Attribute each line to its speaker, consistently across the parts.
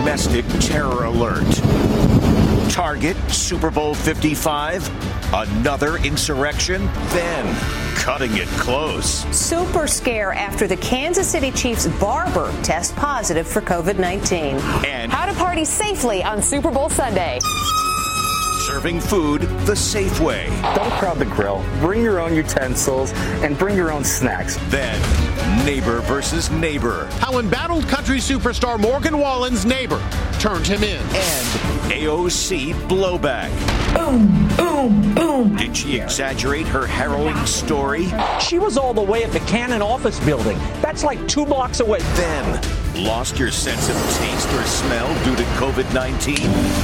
Speaker 1: Domestic terror alert. Target Super Bowl 55. Another insurrection. Then cutting it close.
Speaker 2: Super scare after the Kansas City Chiefs barber test positive for COVID 19.
Speaker 1: And
Speaker 3: How to party safely on Super Bowl Sunday.
Speaker 1: Serving food the safe way.
Speaker 4: Don't crowd the grill. Bring your own utensils and bring your own snacks.
Speaker 1: Then neighbor versus neighbor.
Speaker 5: How embattled country superstar Morgan Wallen's neighbor turned him in.
Speaker 1: And AOC blowback.
Speaker 6: Boom, boom, boom.
Speaker 1: Did she exaggerate her harrowing story?
Speaker 7: She was all the way at the Cannon office building. That's like two blocks away.
Speaker 1: Then lost your sense of taste or smell due to COVID 19?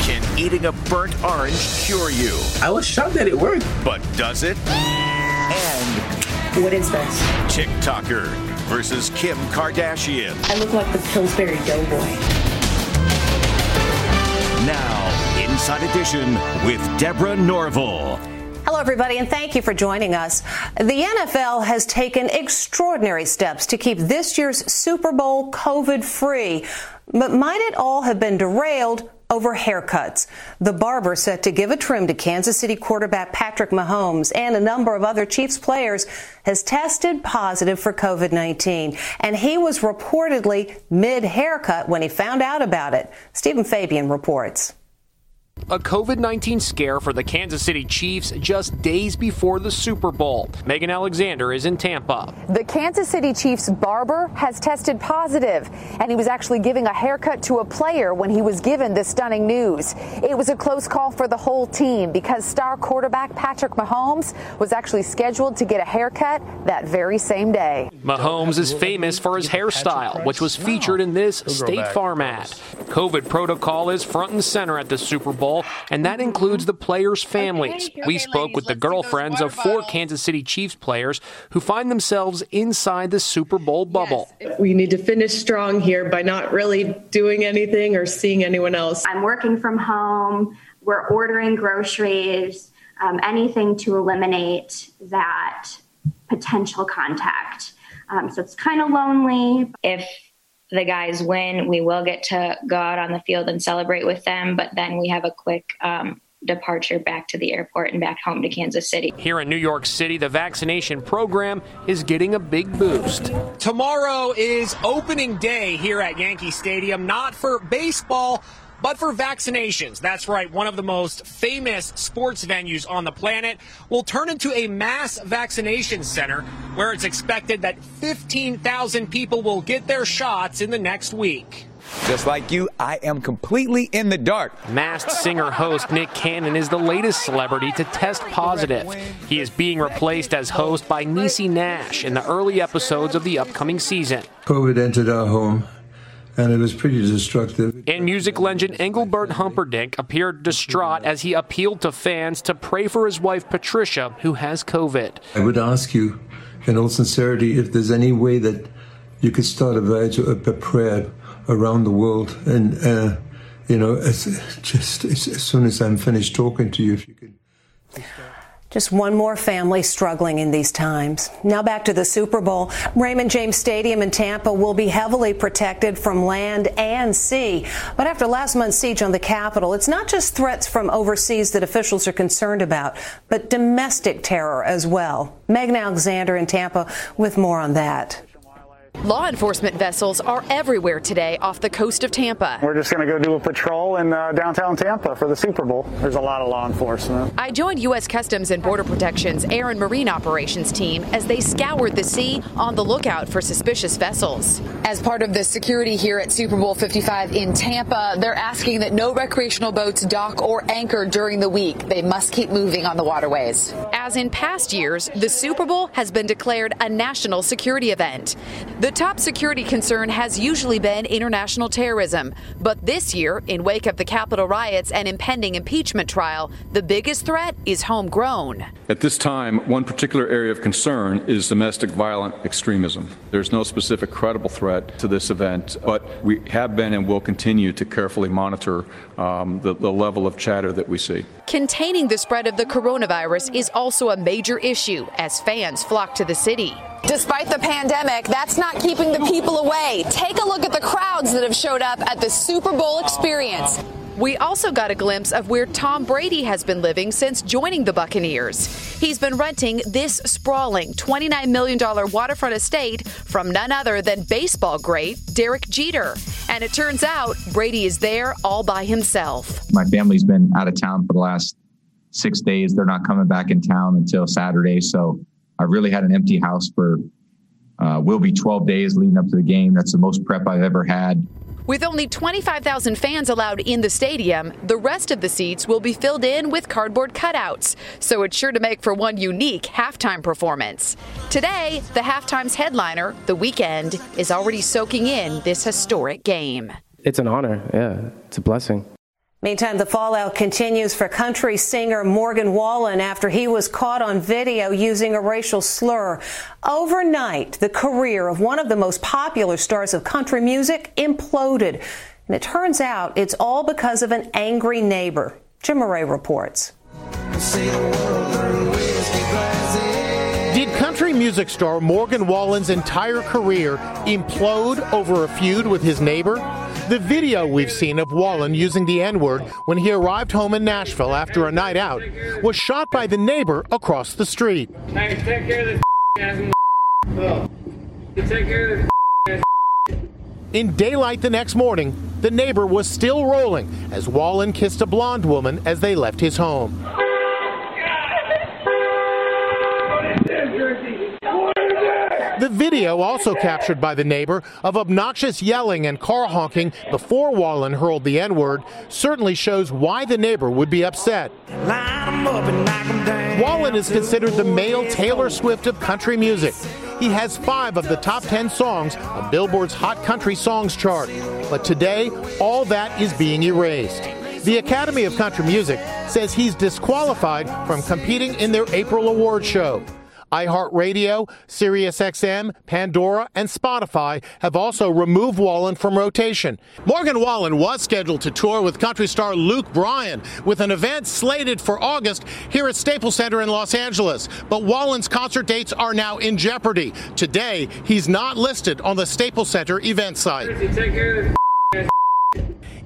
Speaker 1: Can eating a burnt orange cure you?
Speaker 6: I was shocked that it worked.
Speaker 1: But does it? And
Speaker 6: What is this?
Speaker 1: TikToker versus Kim Kardashian.
Speaker 6: I look like the Pillsbury Doughboy.
Speaker 1: Now, Inside Edition with Deborah Norville.
Speaker 2: Hello, everybody, and thank you for joining us. The NFL has taken extraordinary steps to keep this year's Super Bowl COVID free. But might it all have been derailed over haircuts? The barber set to give a trim to Kansas City quarterback Patrick Mahomes and a number of other Chiefs players has tested positive for COVID 19. And he was reportedly mid haircut when he found out about it. Stephen Fabian reports.
Speaker 8: A COVID 19 scare for the Kansas City Chiefs just days before the Super Bowl. Megan Alexander is in Tampa.
Speaker 3: The Kansas City Chiefs barber has tested positive, and he was actually giving a haircut to a player when he was given this stunning news. It was a close call for the whole team because star quarterback Patrick Mahomes was actually scheduled to get a haircut that very same day.
Speaker 8: Mahomes is famous for his hairstyle, which was featured in this State Farm ad. COVID protocol is front and center at the Super Bowl, and that includes the players' families. We spoke with the girlfriends of four Kansas City Chiefs players who find themselves inside the Super Bowl bubble.
Speaker 9: We need to finish strong here by not really doing anything or seeing anyone else.
Speaker 10: I'm working from home. We're ordering groceries, um, anything to eliminate that potential contact. Um, so it's kind of lonely.
Speaker 11: if the guys win, we will get to go out on the field and celebrate with them. But then we have a quick um, departure back to the airport and back home to Kansas City.
Speaker 8: Here in New York City, the vaccination program is getting a big boost.
Speaker 12: Tomorrow is opening day here at Yankee Stadium, not for baseball, but for vaccinations. That's right, one of the most famous sports venues on the planet will turn into a mass vaccination center where it's expected that 15,000 people will get their shots in the next week.
Speaker 13: Just like you, I am completely in the dark.
Speaker 8: Masked singer host Nick Cannon is the latest celebrity to test positive. He is being replaced as host by Niecy Nash in the early episodes of the upcoming season.
Speaker 14: COVID entered our home, and it was pretty destructive.
Speaker 8: And music legend Engelbert Humperdinck appeared distraught as he appealed to fans to pray for his wife Patricia, who has COVID.
Speaker 14: I would ask you, in all sincerity, if there's any way that you could start a, virtual, a prayer around the world, and uh, you know, as, just as, as soon as I'm finished talking to you, if you could.
Speaker 2: Just one more family struggling in these times. Now back to the Super Bowl. Raymond James Stadium in Tampa will be heavily protected from land and sea. But after last month's siege on the Capitol, it's not just threats from overseas that officials are concerned about, but domestic terror as well. Megan Alexander in Tampa with more on that.
Speaker 15: Law enforcement vessels are everywhere today off the coast of Tampa.
Speaker 4: We're just going to go do a patrol in uh, downtown Tampa for the Super Bowl. There's a lot of law enforcement.
Speaker 15: I joined U.S. Customs and Border Protection's Air and Marine Operations team as they scoured the sea on the lookout for suspicious vessels. As part of the security here at Super Bowl 55 in Tampa, they're asking that no recreational boats dock or anchor during the week. They must keep moving on the waterways. As in past years, the Super Bowl has been declared a national security event. The top security concern has usually been international terrorism. But this year, in wake of the Capitol riots and impending impeachment trial, the biggest threat is homegrown.
Speaker 16: At this time, one particular area of concern is domestic violent extremism. There's no specific credible threat to this event, but we have been and will continue to carefully monitor um, the, the level of chatter that we see.
Speaker 15: Containing the spread of the coronavirus is also a major issue as fans flock to the city. Despite the pandemic, that's not keeping the people away. Take a look at the crowds that have showed up at the Super Bowl experience. We also got a glimpse of where Tom Brady has been living since joining the Buccaneers. He's been renting this sprawling $29 million waterfront estate from none other than baseball great Derek Jeter. And it turns out Brady is there all by himself.
Speaker 17: My family's been out of town for the last six days. They're not coming back in town until Saturday. So I really had an empty house for uh, will be 12 days leading up to the game. That's the most prep I've ever had.
Speaker 15: With only 25,000 fans allowed in the stadium, the rest of the seats will be filled in with cardboard cutouts, so it's sure to make for one unique halftime performance. Today, the halftime's headliner, The Weeknd, is already soaking in this historic game.
Speaker 18: It's an honor, yeah, it's a blessing.
Speaker 2: Meantime, the fallout continues for country singer Morgan Wallen after he was caught on video using a racial slur. Overnight, the career of one of the most popular stars of country music imploded. And it turns out it's all because of an angry neighbor. Jim Moret reports.
Speaker 5: Did country music star Morgan Wallen's entire career implode over a feud with his neighbor? The video we've seen of Wallen using the N word when he arrived home in Nashville after a night out was shot by the neighbor across the street.
Speaker 19: Hey, take care of this oh. Take care of this
Speaker 5: In daylight the next morning, the neighbor was still rolling as Wallen kissed a blonde woman as they left his home. The video, also captured by the neighbor, of obnoxious yelling and car honking before Wallen hurled the N word, certainly shows why the neighbor would be upset. Wallen is considered the male Taylor Swift of country music. He has five of the top 10 songs on Billboard's Hot Country Songs chart. But today, all that is being erased. The Academy of Country Music says he's disqualified from competing in their April award show iHeartRadio, SiriusXM, Pandora, and Spotify have also removed Wallen from rotation. Morgan Wallen was scheduled to tour with country star Luke Bryan with an event slated for August here at Staples Center in Los Angeles. But Wallen's concert dates are now in jeopardy. Today, he's not listed on the Staples Center event site.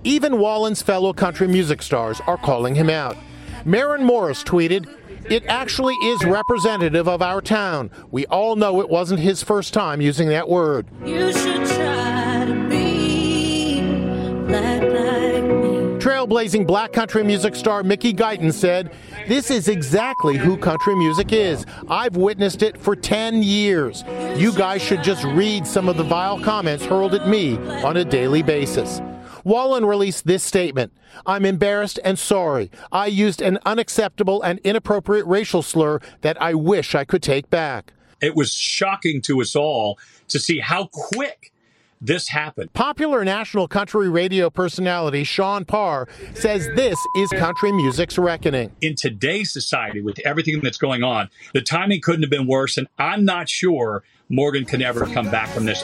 Speaker 5: Even Wallen's fellow country music stars are calling him out. Maren Morris tweeted, it actually is representative of our town. We all know it wasn't his first time using that word. You should try to be black like me. Trailblazing black country music star Mickey Guyton said, This is exactly who country music is. I've witnessed it for 10 years. You guys should just read some of the vile comments hurled at me on a daily basis. Wallen released this statement I'm embarrassed and sorry. I used an unacceptable and inappropriate racial slur that I wish I could take back.
Speaker 20: It was shocking to us all to see how quick this happened.
Speaker 5: Popular national country radio personality Sean Parr says this is country music's reckoning.
Speaker 20: In today's society, with everything that's going on, the timing couldn't have been worse, and I'm not sure Morgan can ever come back from this.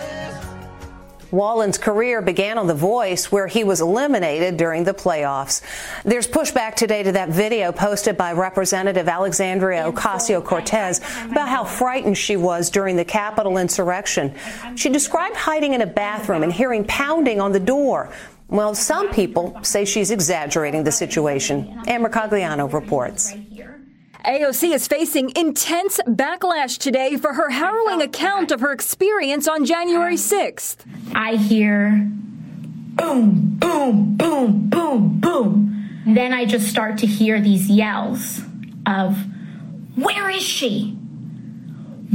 Speaker 2: Wallen's career began on The Voice, where he was eliminated during the playoffs. There's pushback today to that video posted by Representative Alexandria Ocasio Cortez about how frightened she was during the Capitol insurrection. She described hiding in a bathroom and hearing pounding on the door. Well, some people say she's exaggerating the situation. Amber Cagliano reports.
Speaker 21: AOC is facing intense backlash today for her harrowing account of her experience on January um, 6th.
Speaker 22: I hear boom, boom, boom, boom, boom. Then I just start to hear these yells of, Where is she?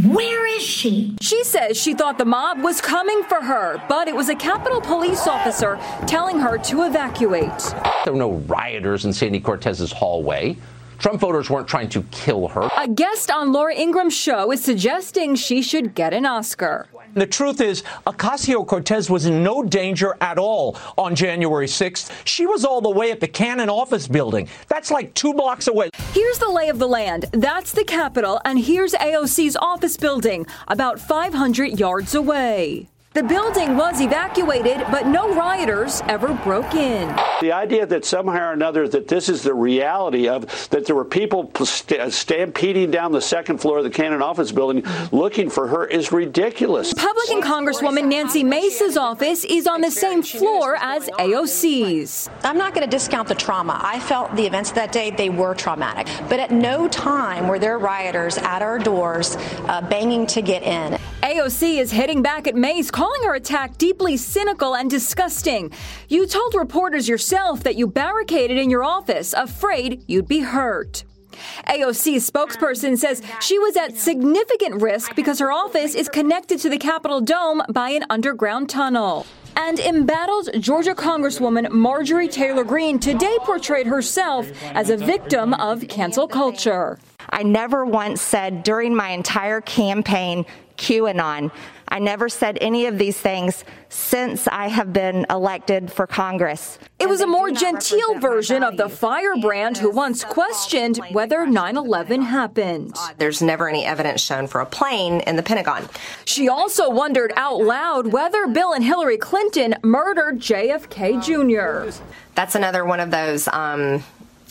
Speaker 22: Where is she?
Speaker 21: She says she thought the mob was coming for her, but it was a Capitol police officer telling her to evacuate.
Speaker 23: There were no rioters in Sandy Cortez's hallway. Trump voters weren't trying to kill her.
Speaker 21: A guest on Laura Ingraham's show is suggesting she should get an Oscar.
Speaker 7: The truth is, Ocasio Cortez was in no danger at all on January 6th. She was all the way at the Cannon office building. That's like two blocks away.
Speaker 21: Here's the lay of the land. That's the Capitol, and here's AOC's office building, about 500 yards away. The building was evacuated, but no rioters ever broke in.
Speaker 24: The idea that somehow or another that this is the reality of that there were people st- stampeding down the second floor of the Cannon office building looking for her is ridiculous.
Speaker 21: Republican Congresswoman Nancy Mace's office is on the same floor as AOC's.
Speaker 25: I'm not going to discount the trauma. I felt the events that day, they were traumatic. But at no time were there rioters at our doors uh, banging to get in.
Speaker 21: AOC is hitting back at Mace, calling her attack deeply cynical and disgusting. You told reporters yourself that you barricaded in your office, afraid you'd be hurt. AOC's spokesperson says she was at significant risk because her office is connected to the Capitol Dome by an underground tunnel. And embattled Georgia Congresswoman Marjorie Taylor Greene today portrayed herself as a victim of cancel culture.
Speaker 26: I never once said during my entire campaign, QAnon. I never said any of these things since I have been elected for Congress.
Speaker 21: It was a more genteel version of the firebrand who once questioned whether 9 11 happened.
Speaker 27: There's never any evidence shown for a plane in the Pentagon.
Speaker 21: She also wondered out loud whether Bill and Hillary Clinton murdered JFK Jr.
Speaker 27: That's another one of those. Um,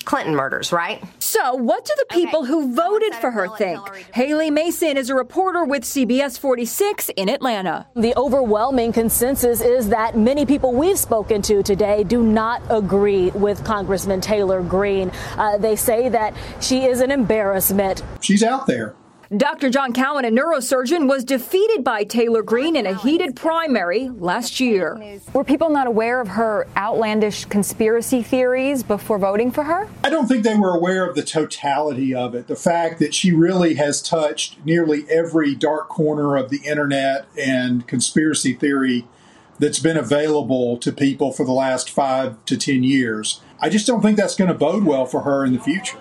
Speaker 27: Clinton murders, right?
Speaker 21: So, what do the people okay. who voted for her think? Haley Mason is a reporter with CBS 46 in Atlanta.
Speaker 28: The overwhelming consensus is that many people we've spoken to today do not agree with Congressman Taylor Greene. Uh, they say that she is an embarrassment.
Speaker 29: She's out there.
Speaker 21: Dr. John Cowan, a neurosurgeon, was defeated by Taylor Greene in a heated primary last year.
Speaker 30: Were people not aware of her outlandish conspiracy theories before voting for her?
Speaker 29: I don't think they were aware of the totality of it. The fact that she really has touched nearly every dark corner of the internet and conspiracy theory that's been available to people for the last five to 10 years. I just don't think that's going to bode well for her in the future.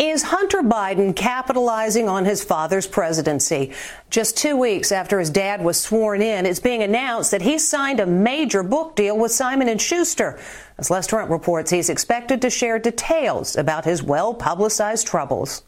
Speaker 2: Is Hunter Biden capitalizing on his father's presidency? Just two weeks after his dad was sworn in, it's being announced that he signed a major book deal with Simon & Schuster. As Les Trent reports, he's expected to share details about his well-publicized troubles.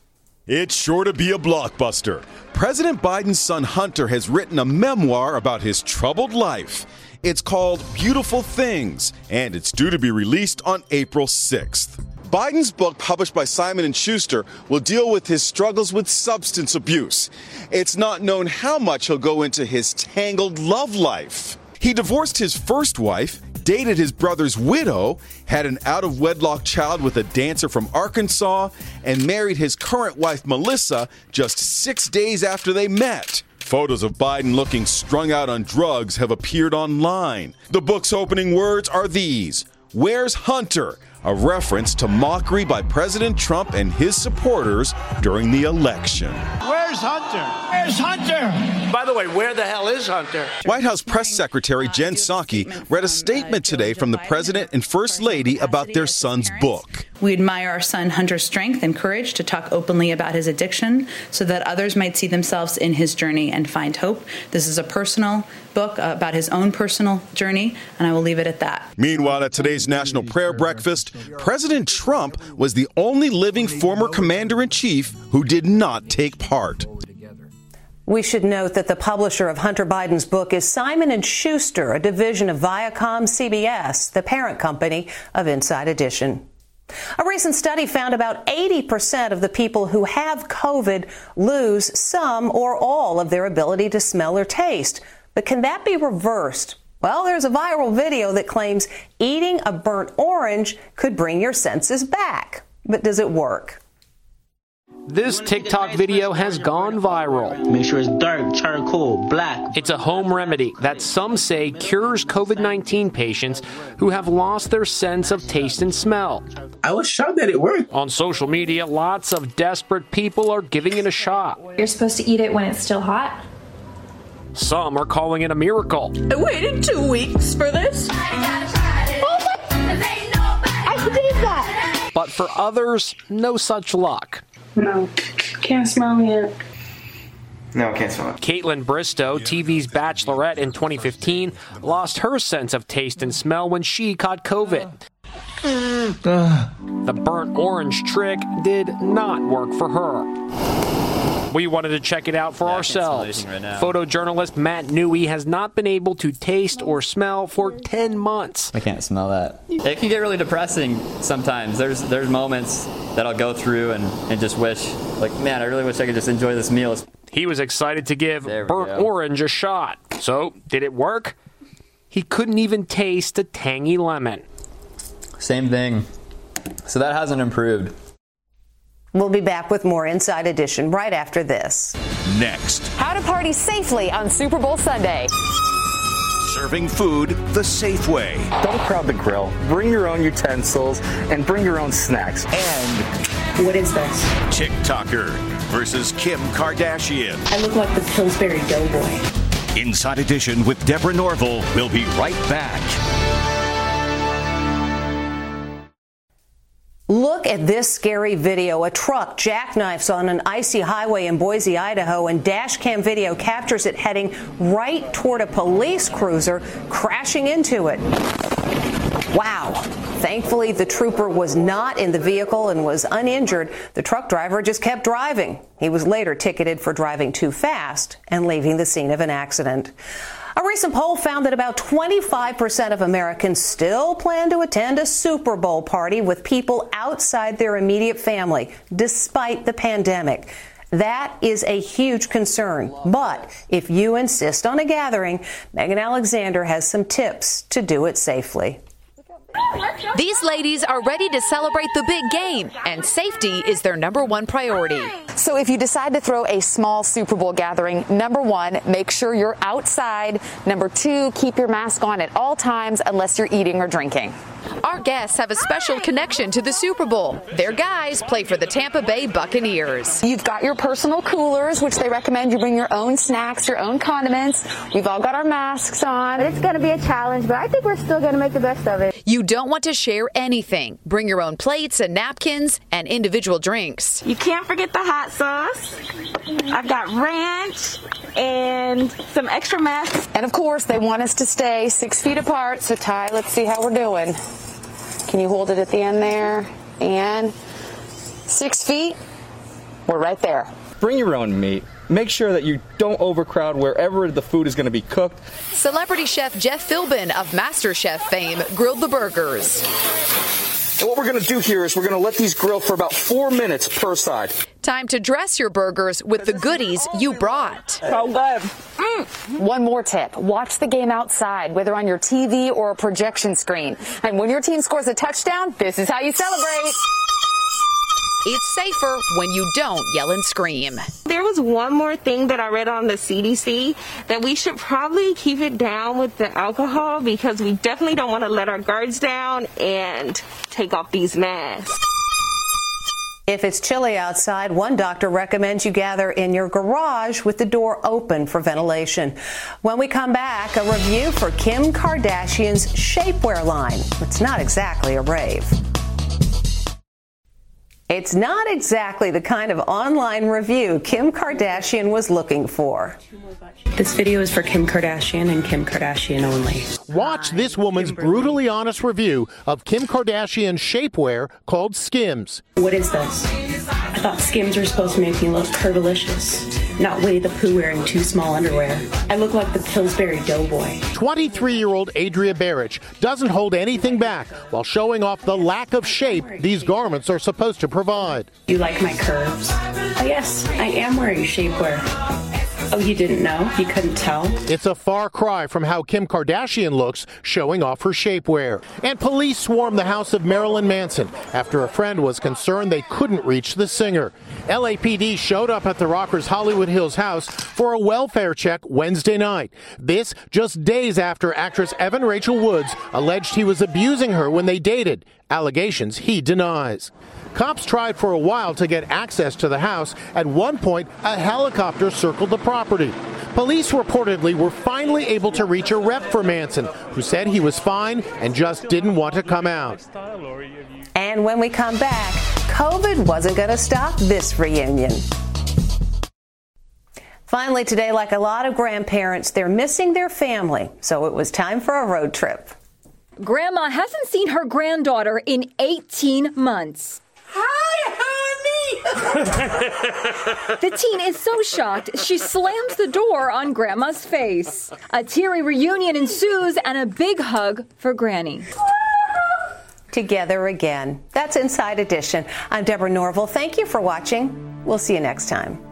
Speaker 31: It's sure to be a blockbuster. President Biden's son Hunter has written a memoir about his troubled life. It's called Beautiful Things, and it's due to be released on April 6th. Biden's book, published by Simon & Schuster, will deal with his struggles with substance abuse. It's not known how much he'll go into his tangled love life. He divorced his first wife, dated his brother's widow, had an out of wedlock child with a dancer from Arkansas, and married his current wife, Melissa, just six days after they met. Photos of Biden looking strung out on drugs have appeared online. The book's opening words are these Where's Hunter? A reference to mockery by President Trump and his supporters during the election.
Speaker 32: Where's Hunter? Where's Hunter?
Speaker 33: By the way, where the hell is Hunter?
Speaker 31: White House Press Secretary Jen Psaki read a statement today from the President and First Lady about their son's book.
Speaker 34: We admire our son Hunter's strength and courage to talk openly about his addiction so that others might see themselves in his journey and find hope. This is a personal book about his own personal journey, and I will leave it at that.
Speaker 31: Meanwhile, at today's National Prayer Breakfast, President Trump was the only living former commander in chief who did not take part.
Speaker 2: We should note that the publisher of Hunter Biden's book is Simon & Schuster, a division of Viacom CBS, the parent company of Inside Edition. A recent study found about 80% of the people who have COVID lose some or all of their ability to smell or taste. But can that be reversed? Well, there's a viral video that claims eating a burnt orange could bring your senses back. But does it work?
Speaker 8: This TikTok video has gone viral.
Speaker 35: Make sure it's dark, charcoal, black.
Speaker 8: It's a home remedy that some say cures COVID 19 patients who have lost their sense of taste and smell.
Speaker 35: I was shocked that it worked.
Speaker 8: On social media, lots of desperate people are giving it a shot.
Speaker 36: You're supposed to eat it when it's still hot.
Speaker 8: Some are calling it a miracle.
Speaker 37: I waited two weeks for this.
Speaker 36: Oh I did that.
Speaker 8: But for others, no such luck.
Speaker 37: No, can't smell yet.
Speaker 8: No, I can't smell it. Kaitlyn Bristowe, TV's Bachelorette in 2015, lost her sense of taste and smell when she caught COVID. the burnt orange trick did not work for her. We wanted to check it out for ourselves.
Speaker 38: right.
Speaker 8: Photojournalist Matt Newey has not been able to taste or smell for 10 months.
Speaker 38: I can't smell that. It can get really depressing sometimes. There's there's moments that I'll go through and, and just wish, like, man, I really wish I could just enjoy this meal.
Speaker 8: He was excited to give burnt
Speaker 38: go.
Speaker 8: orange a shot. So, did it work? He couldn't even taste a tangy lemon.
Speaker 38: Same thing. So that hasn't improved.
Speaker 2: We'll be back with more Inside Edition right after this.
Speaker 31: Next,
Speaker 39: How to party safely on Super Bowl Sunday.
Speaker 31: Serving food the safe way.
Speaker 40: Don't crowd the grill. Bring your own utensils and bring your own snacks.
Speaker 39: And what is this?
Speaker 31: TikToker versus Kim Kardashian.
Speaker 39: I look like the Pillsbury Doughboy.
Speaker 31: Inside Edition with Deborah Norville. We'll be right back.
Speaker 2: Look at this scary video. A truck jackknifes on an icy highway in Boise, Idaho, and dash cam video captures it heading right toward a police cruiser, crashing into it. Wow. Thankfully, the trooper was not in the vehicle and was uninjured. The truck driver just kept driving. He was later ticketed for driving too fast and leaving the scene of an accident. A recent poll found that about 25% of Americans still plan to attend a Super Bowl party with people outside their immediate family, despite the pandemic. That is a huge concern. But if you insist on a gathering, Megan Alexander has some tips to do it safely.
Speaker 15: These ladies are ready to celebrate the big game, and safety is their number one priority.
Speaker 39: So if you decide to throw a small Super Bowl gathering, number one, make sure you're outside. Number two, keep your mask on at all times unless you're eating or drinking.
Speaker 15: Our guests have a special connection to the Super Bowl. Their guys play for the Tampa Bay Buccaneers.
Speaker 39: You've got your personal coolers, which they recommend you bring your own snacks, your own condiments. We've all got our masks on.
Speaker 41: It's going to be a challenge, but I think we're still going to make the best of it.
Speaker 15: You don't want to share anything. Bring your own plates and napkins and individual drinks.
Speaker 41: You can't forget the hot sauce. I've got ranch and some extra mess.
Speaker 39: And of course, they want us to stay six feet apart. So, Ty, let's see how we're doing. Can you hold it at the end there? And six feet. We're right there.
Speaker 40: Bring your own meat. Make sure that you don't overcrowd wherever the food is going to be cooked.
Speaker 15: Celebrity chef Jeff Philbin of MasterChef fame grilled the burgers.
Speaker 40: And what we're going to do here is we're going to let these grill for about four minutes per side.
Speaker 15: Time to dress your burgers with the goodies you brought.
Speaker 39: So good. One more tip. Watch the game outside, whether on your TV or a projection screen. And when your team scores a touchdown, this is how you celebrate.
Speaker 15: It's safer when you don't yell and scream.
Speaker 41: There was one more thing that I read on the CDC that we should probably keep it down with the alcohol because we definitely don't want to let our guards down and take off these masks.
Speaker 2: If it's chilly outside, one doctor recommends you gather in your garage with the door open for ventilation. When we come back, a review for Kim Kardashian's shapewear line. It's not exactly a rave. It's not exactly the kind of online review Kim Kardashian was looking for.
Speaker 42: This video is for Kim Kardashian and Kim Kardashian only.
Speaker 5: Watch this woman's brutally honest review of Kim Kardashian's shapewear called Skims.
Speaker 42: What is this? I thought Skims were supposed to make me look curvilicious, not Winnie the Pooh wearing too small underwear. I look like the Pillsbury Doughboy.
Speaker 5: 23 year old Adria Barich doesn't hold anything back while showing off the lack of shape these garments are supposed to provide.
Speaker 42: You like my curves? Oh, yes, I am wearing shapewear. Oh, you didn't know? You couldn't tell?
Speaker 5: It's a far cry from how Kim Kardashian looks, showing off her shapewear. And police swarmed the house of Marilyn Manson after a friend was concerned they couldn't reach the singer. LAPD showed up at the rocker's Hollywood Hills house for a welfare check Wednesday night. This just days after actress Evan Rachel Woods alleged he was abusing her when they dated, allegations he denies. Cops tried for a while to get access to the house. At one point, a helicopter circled the property. Police reportedly were finally able to reach a rep for Manson, who said he was fine and just didn't want to come out.
Speaker 2: And when we come back, COVID wasn't going to stop this reunion. Finally, today, like a lot of grandparents, they're missing their family, so it was time for a road trip.
Speaker 21: Grandma hasn't seen her granddaughter in 18 months.
Speaker 32: Hi, honey!
Speaker 21: the teen is so shocked, she slams the door on Grandma's face. A teary reunion ensues and a big hug for Granny.
Speaker 2: Together again. That's Inside Edition. I'm Deborah Norville. Thank you for watching. We'll see you next time.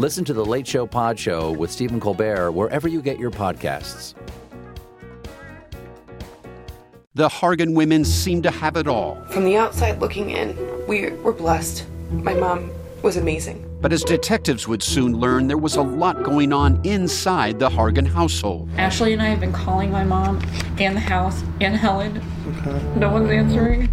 Speaker 43: Listen to the Late Show Pod Show with Stephen Colbert wherever you get your podcasts.
Speaker 44: The Hargan women seem to have it all.
Speaker 45: From the outside looking in, we were blessed. My mom was amazing.
Speaker 44: But as detectives would soon learn, there was a lot going on inside the Hargan household.
Speaker 46: Ashley and I have been calling my mom and the house and Helen. No one's answering.